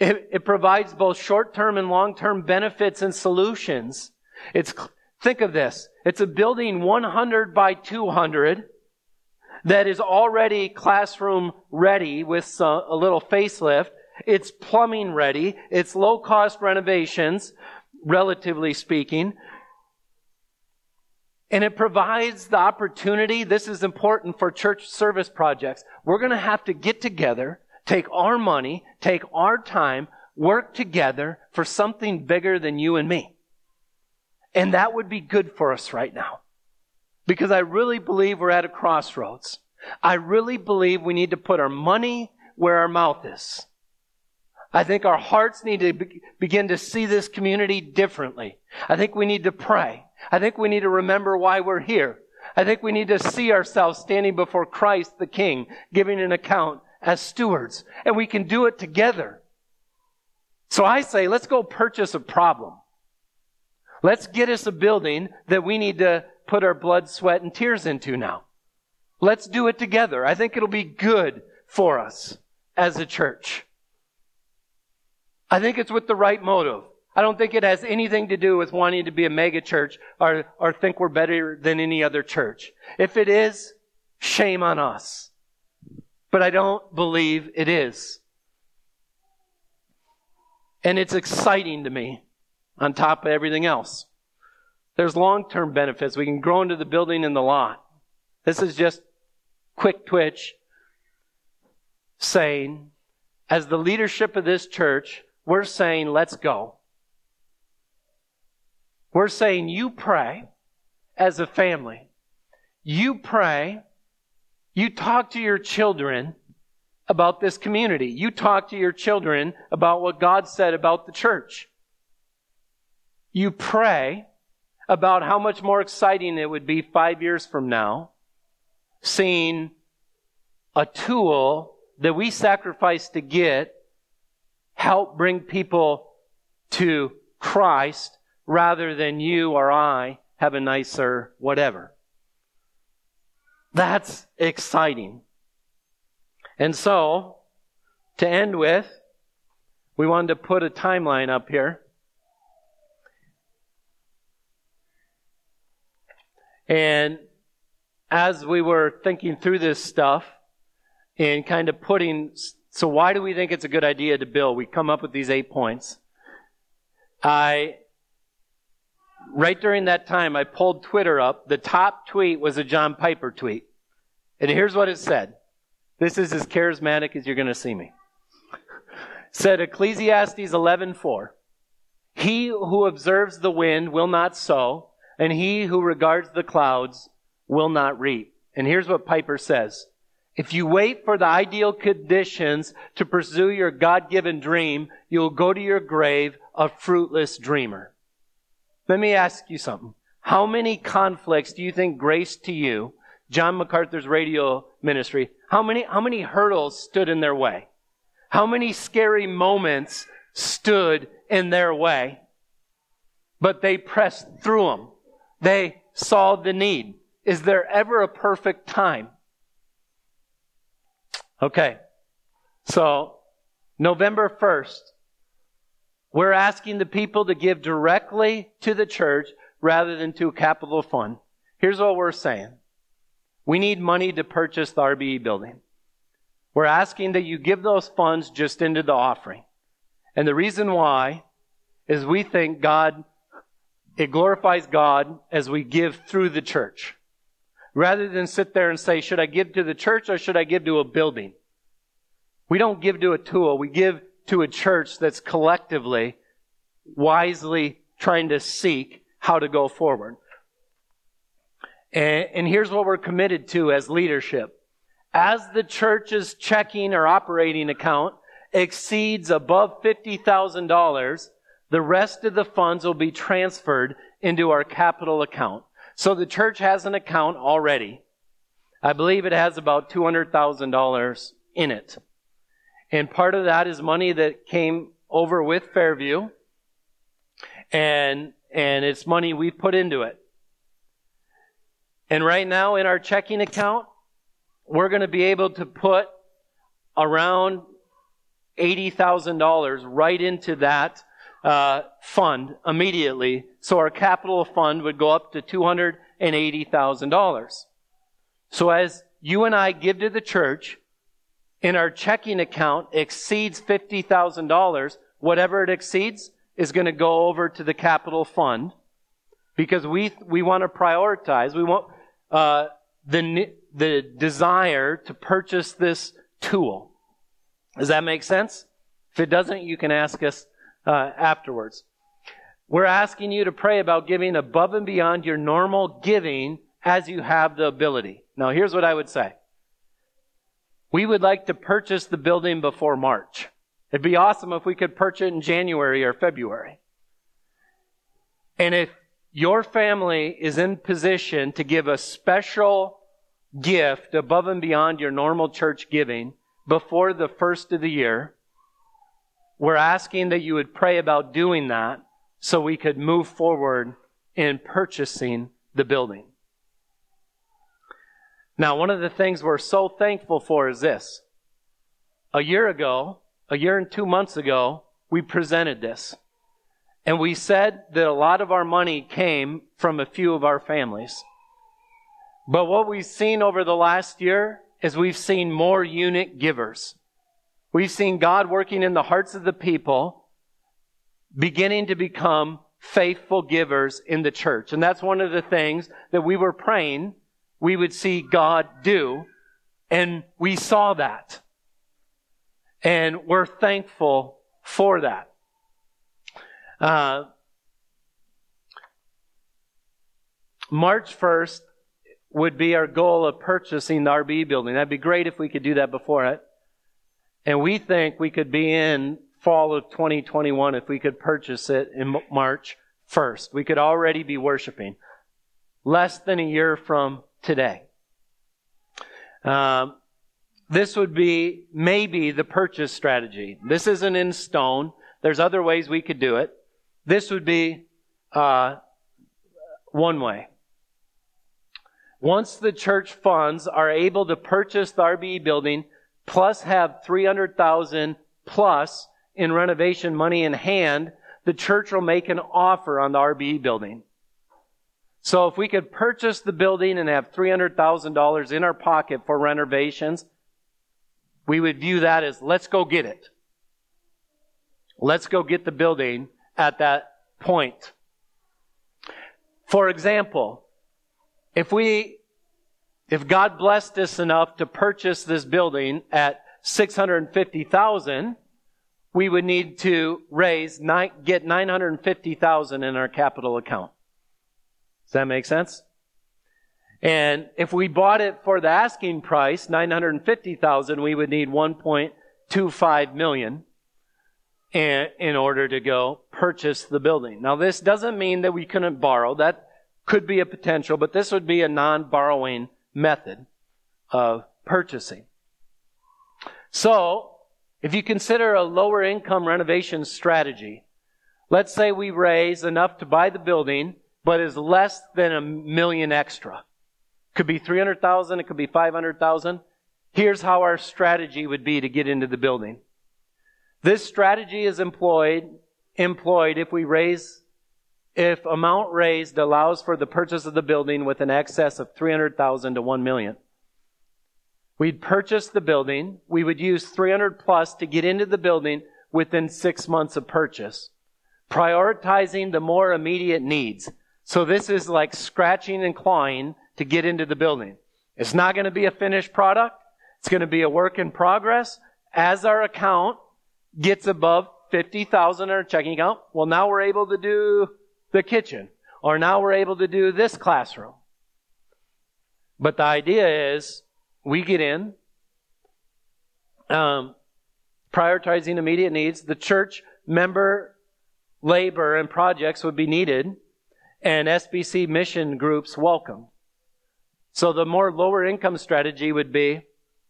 S1: It, it provides both short-term and long-term benefits and solutions. It's, think of this. It's a building 100 by 200 that is already classroom ready with a little facelift. It's plumbing ready. It's low cost renovations, relatively speaking. And it provides the opportunity. This is important for church service projects. We're going to have to get together take our money, take our time, work together for something bigger than you and me. And that would be good for us right now. Because I really believe we're at a crossroads. I really believe we need to put our money where our mouth is. I think our hearts need to be- begin to see this community differently. I think we need to pray. I think we need to remember why we're here. I think we need to see ourselves standing before Christ the King, giving an account as stewards, and we can do it together. So I say, let's go purchase a problem. Let's get us a building that we need to put our blood, sweat, and tears into now. Let's do it together. I think it'll be good for us as a church. I think it's with the right motive. I don't think it has anything to do with wanting to be a mega church or, or think we're better than any other church. If it is, shame on us but I don't believe it is. And it's exciting to me on top of everything else. There's long term benefits. We can grow into the building in the lot. This is just quick twitch saying, as the leadership of this church, we're saying, let's go. We're saying, you pray as a family. You pray you talk to your children about this community. You talk to your children about what God said about the church. You pray about how much more exciting it would be five years from now seeing a tool that we sacrifice to get help bring people to Christ rather than you or I have a nicer whatever. That's exciting. And so, to end with, we wanted to put a timeline up here. And as we were thinking through this stuff and kind of putting, so why do we think it's a good idea to build? We come up with these eight points. I right during that time, I pulled Twitter up. The top tweet was a John Piper tweet. And here's what it said. This is as charismatic as you're going to see me. said Ecclesiastes 11:4. He who observes the wind will not sow, and he who regards the clouds will not reap. And here's what Piper says. If you wait for the ideal conditions to pursue your God-given dream, you'll go to your grave a fruitless dreamer. Let me ask you something. How many conflicts do you think grace to you, John MacArthur's radio ministry, how many, how many hurdles stood in their way? How many scary moments stood in their way? But they pressed through them. They saw the need. Is there ever a perfect time? Okay. So, November 1st, we're asking the people to give directly to the church rather than to a capital fund. Here's what we're saying. We need money to purchase the RBE building. We're asking that you give those funds just into the offering. And the reason why is we think God, it glorifies God as we give through the church. Rather than sit there and say, should I give to the church or should I give to a building? We don't give to a tool. We give to a church that's collectively, wisely trying to seek how to go forward. And, and here's what we're committed to as leadership. As the church's checking or operating account exceeds above $50,000, the rest of the funds will be transferred into our capital account. So the church has an account already. I believe it has about $200,000 in it. And part of that is money that came over with Fairview. And, and it's money we put into it. And right now in our checking account, we're going to be able to put around $80,000 right into that uh, fund immediately. So our capital fund would go up to $280,000. So as you and I give to the church, and our checking account exceeds $50,000, whatever it exceeds is going to go over to the capital fund because we, we want to prioritize. We want, uh, the, the desire to purchase this tool. Does that make sense? If it doesn't, you can ask us uh, afterwards. We're asking you to pray about giving above and beyond your normal giving as you have the ability. Now, here's what I would say. We would like to purchase the building before March. It'd be awesome if we could purchase it in January or February. And if your family is in position to give a special gift above and beyond your normal church giving before the first of the year, we're asking that you would pray about doing that so we could move forward in purchasing the building. Now, one of the things we're so thankful for is this. A year ago, a year and two months ago, we presented this. And we said that a lot of our money came from a few of our families. But what we've seen over the last year is we've seen more unit givers. We've seen God working in the hearts of the people, beginning to become faithful givers in the church. And that's one of the things that we were praying we would see God do. And we saw that. And we're thankful for that. Uh, March 1st would be our goal of purchasing the RB building. That'd be great if we could do that before it. And we think we could be in fall of 2021 if we could purchase it in March 1st. We could already be worshiping. Less than a year from today. Um, this would be maybe the purchase strategy. This isn't in stone. There's other ways we could do it. This would be uh, one way. Once the church funds are able to purchase the RBE building, plus have 300,000 plus in renovation money in hand, the church will make an offer on the RBE building. So if we could purchase the building and have $300,000 in our pocket for renovations, we would view that as let's go get it. Let's go get the building at that point. For example, if we, if God blessed us enough to purchase this building at 650,000, we would need to raise, get 950,000 in our capital account. Does that make sense? And if we bought it for the asking price, 950,000, we would need 1.25 million in order to go purchase the building. Now this doesn't mean that we couldn't borrow. That could be a potential, but this would be a non-borrowing method of purchasing. So, if you consider a lower income renovation strategy, let's say we raise enough to buy the building, but is less than a million extra. Could be 300,000, it could be 500,000. Here's how our strategy would be to get into the building. This strategy is employed, employed if we raise, if amount raised allows for the purchase of the building with an excess of 300,000 to 1 million. We'd purchase the building. We would use 300 plus to get into the building within six months of purchase, prioritizing the more immediate needs. So this is like scratching and clawing to get into the building. It's not going to be a finished product. It's going to be a work in progress. As our account gets above 50,000 in our checking account, well, now we're able to do the kitchen. Or now we're able to do this classroom. But the idea is we get in, um, prioritizing immediate needs. The church member labor and projects would be needed, and SBC mission groups welcome. So the more lower income strategy would be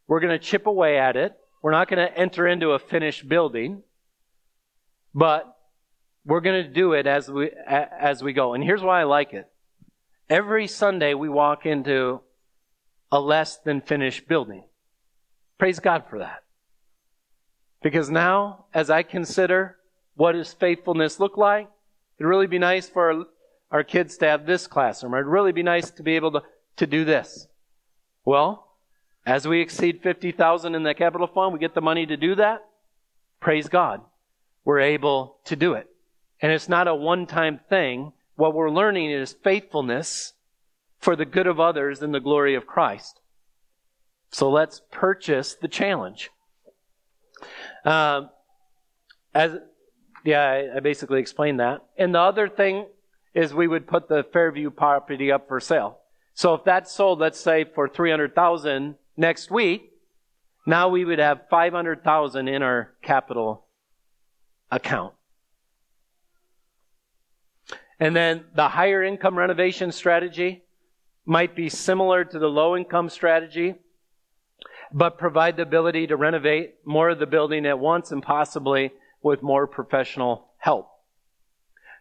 S1: we're going to chip away at it. We're not going to enter into a finished building, but we're going to do it as we as we go. And here's why I like it. Every Sunday we walk into a less than finished building. Praise God for that. Because now, as I consider what does faithfulness look like, it'd really be nice for our, our kids to have this classroom. It'd really be nice to be able to to do this? Well, as we exceed 50,000 in the capital fund, we get the money to do that. Praise God. We're able to do it. And it's not a one-time thing. What we're learning is faithfulness for the good of others and the glory of Christ. So let's purchase the challenge. Um, as yeah, I, basically explained that. And the other thing is we would put the Fairview property up for sale. So if that's sold, let's say for 300,000 next week, now we would have 500,000 in our capital account. And then the higher income renovation strategy might be similar to the low income strategy, but provide the ability to renovate more of the building at once and possibly with more professional help.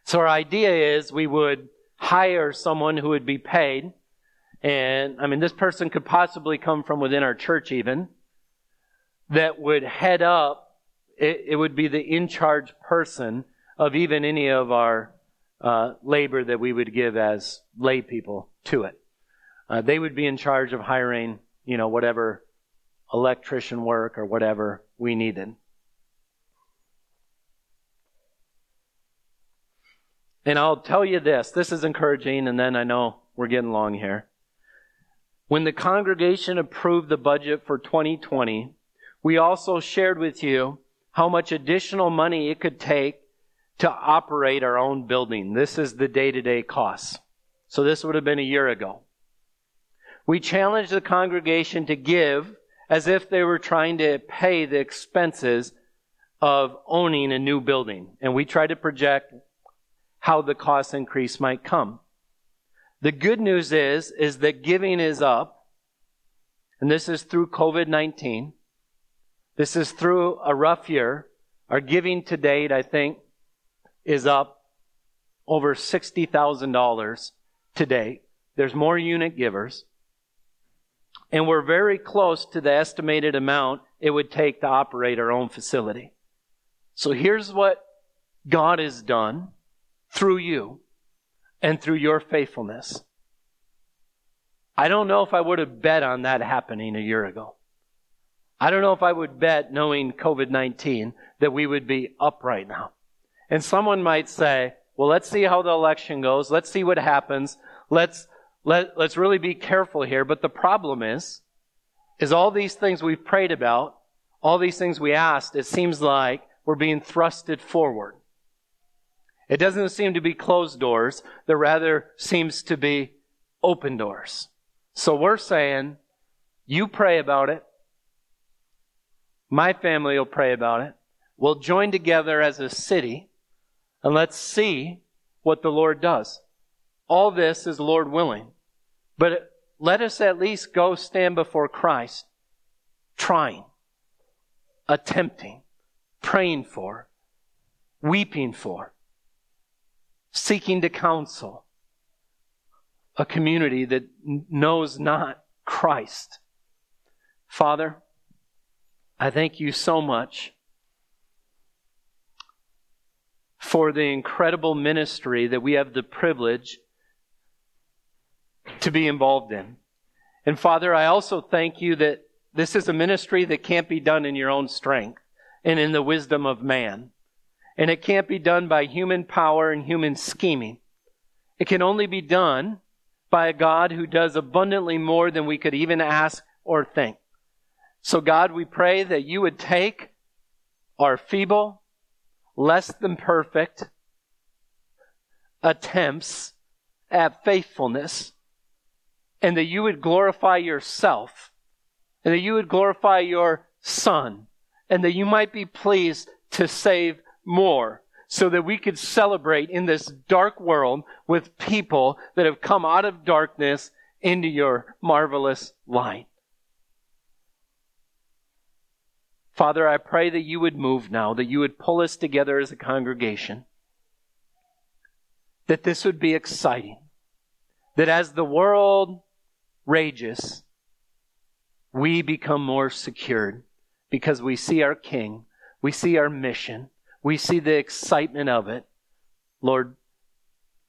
S1: So our idea is we would hire someone who would be paid and I mean, this person could possibly come from within our church even, that would head up, it, it would be the in charge person of even any of our uh, labor that we would give as lay people to it. Uh, they would be in charge of hiring, you know, whatever electrician work or whatever we needed. And I'll tell you this, this is encouraging, and then I know we're getting long here. When the congregation approved the budget for 2020, we also shared with you how much additional money it could take to operate our own building. This is the day to day costs. So this would have been a year ago. We challenged the congregation to give as if they were trying to pay the expenses of owning a new building. And we tried to project how the cost increase might come. The good news is, is that giving is up. And this is through COVID-19. This is through a rough year. Our giving to date, I think, is up over $60,000 to date. There's more unit givers. And we're very close to the estimated amount it would take to operate our own facility. So here's what God has done through you and through your faithfulness. I don't know if I would have bet on that happening a year ago. I don't know if I would bet, knowing COVID 19, that we would be up right now. And someone might say, well, let's see how the election goes. Let's see what happens. Let's, let, let's really be careful here. But the problem is, is all these things we've prayed about, all these things we asked, it seems like we're being thrusted forward. It doesn't seem to be closed doors. There rather seems to be open doors. So we're saying, you pray about it. My family will pray about it. We'll join together as a city and let's see what the Lord does. All this is Lord willing. But let us at least go stand before Christ, trying, attempting, praying for, weeping for, seeking to counsel a community that knows not Christ. Father, I thank you so much for the incredible ministry that we have the privilege to be involved in. And Father, I also thank you that this is a ministry that can't be done in your own strength and in the wisdom of man. And it can't be done by human power and human scheming. It can only be done by a God who does abundantly more than we could even ask or think. So, God, we pray that you would take our feeble, less than perfect attempts at faithfulness and that you would glorify yourself and that you would glorify your Son and that you might be pleased to save more so that we could celebrate in this dark world with people that have come out of darkness into your marvelous light. Father, I pray that you would move now, that you would pull us together as a congregation, that this would be exciting, that as the world rages, we become more secured because we see our King, we see our mission, we see the excitement of it. Lord,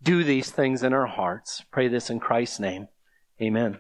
S1: do these things in our hearts. Pray this in Christ's name. Amen.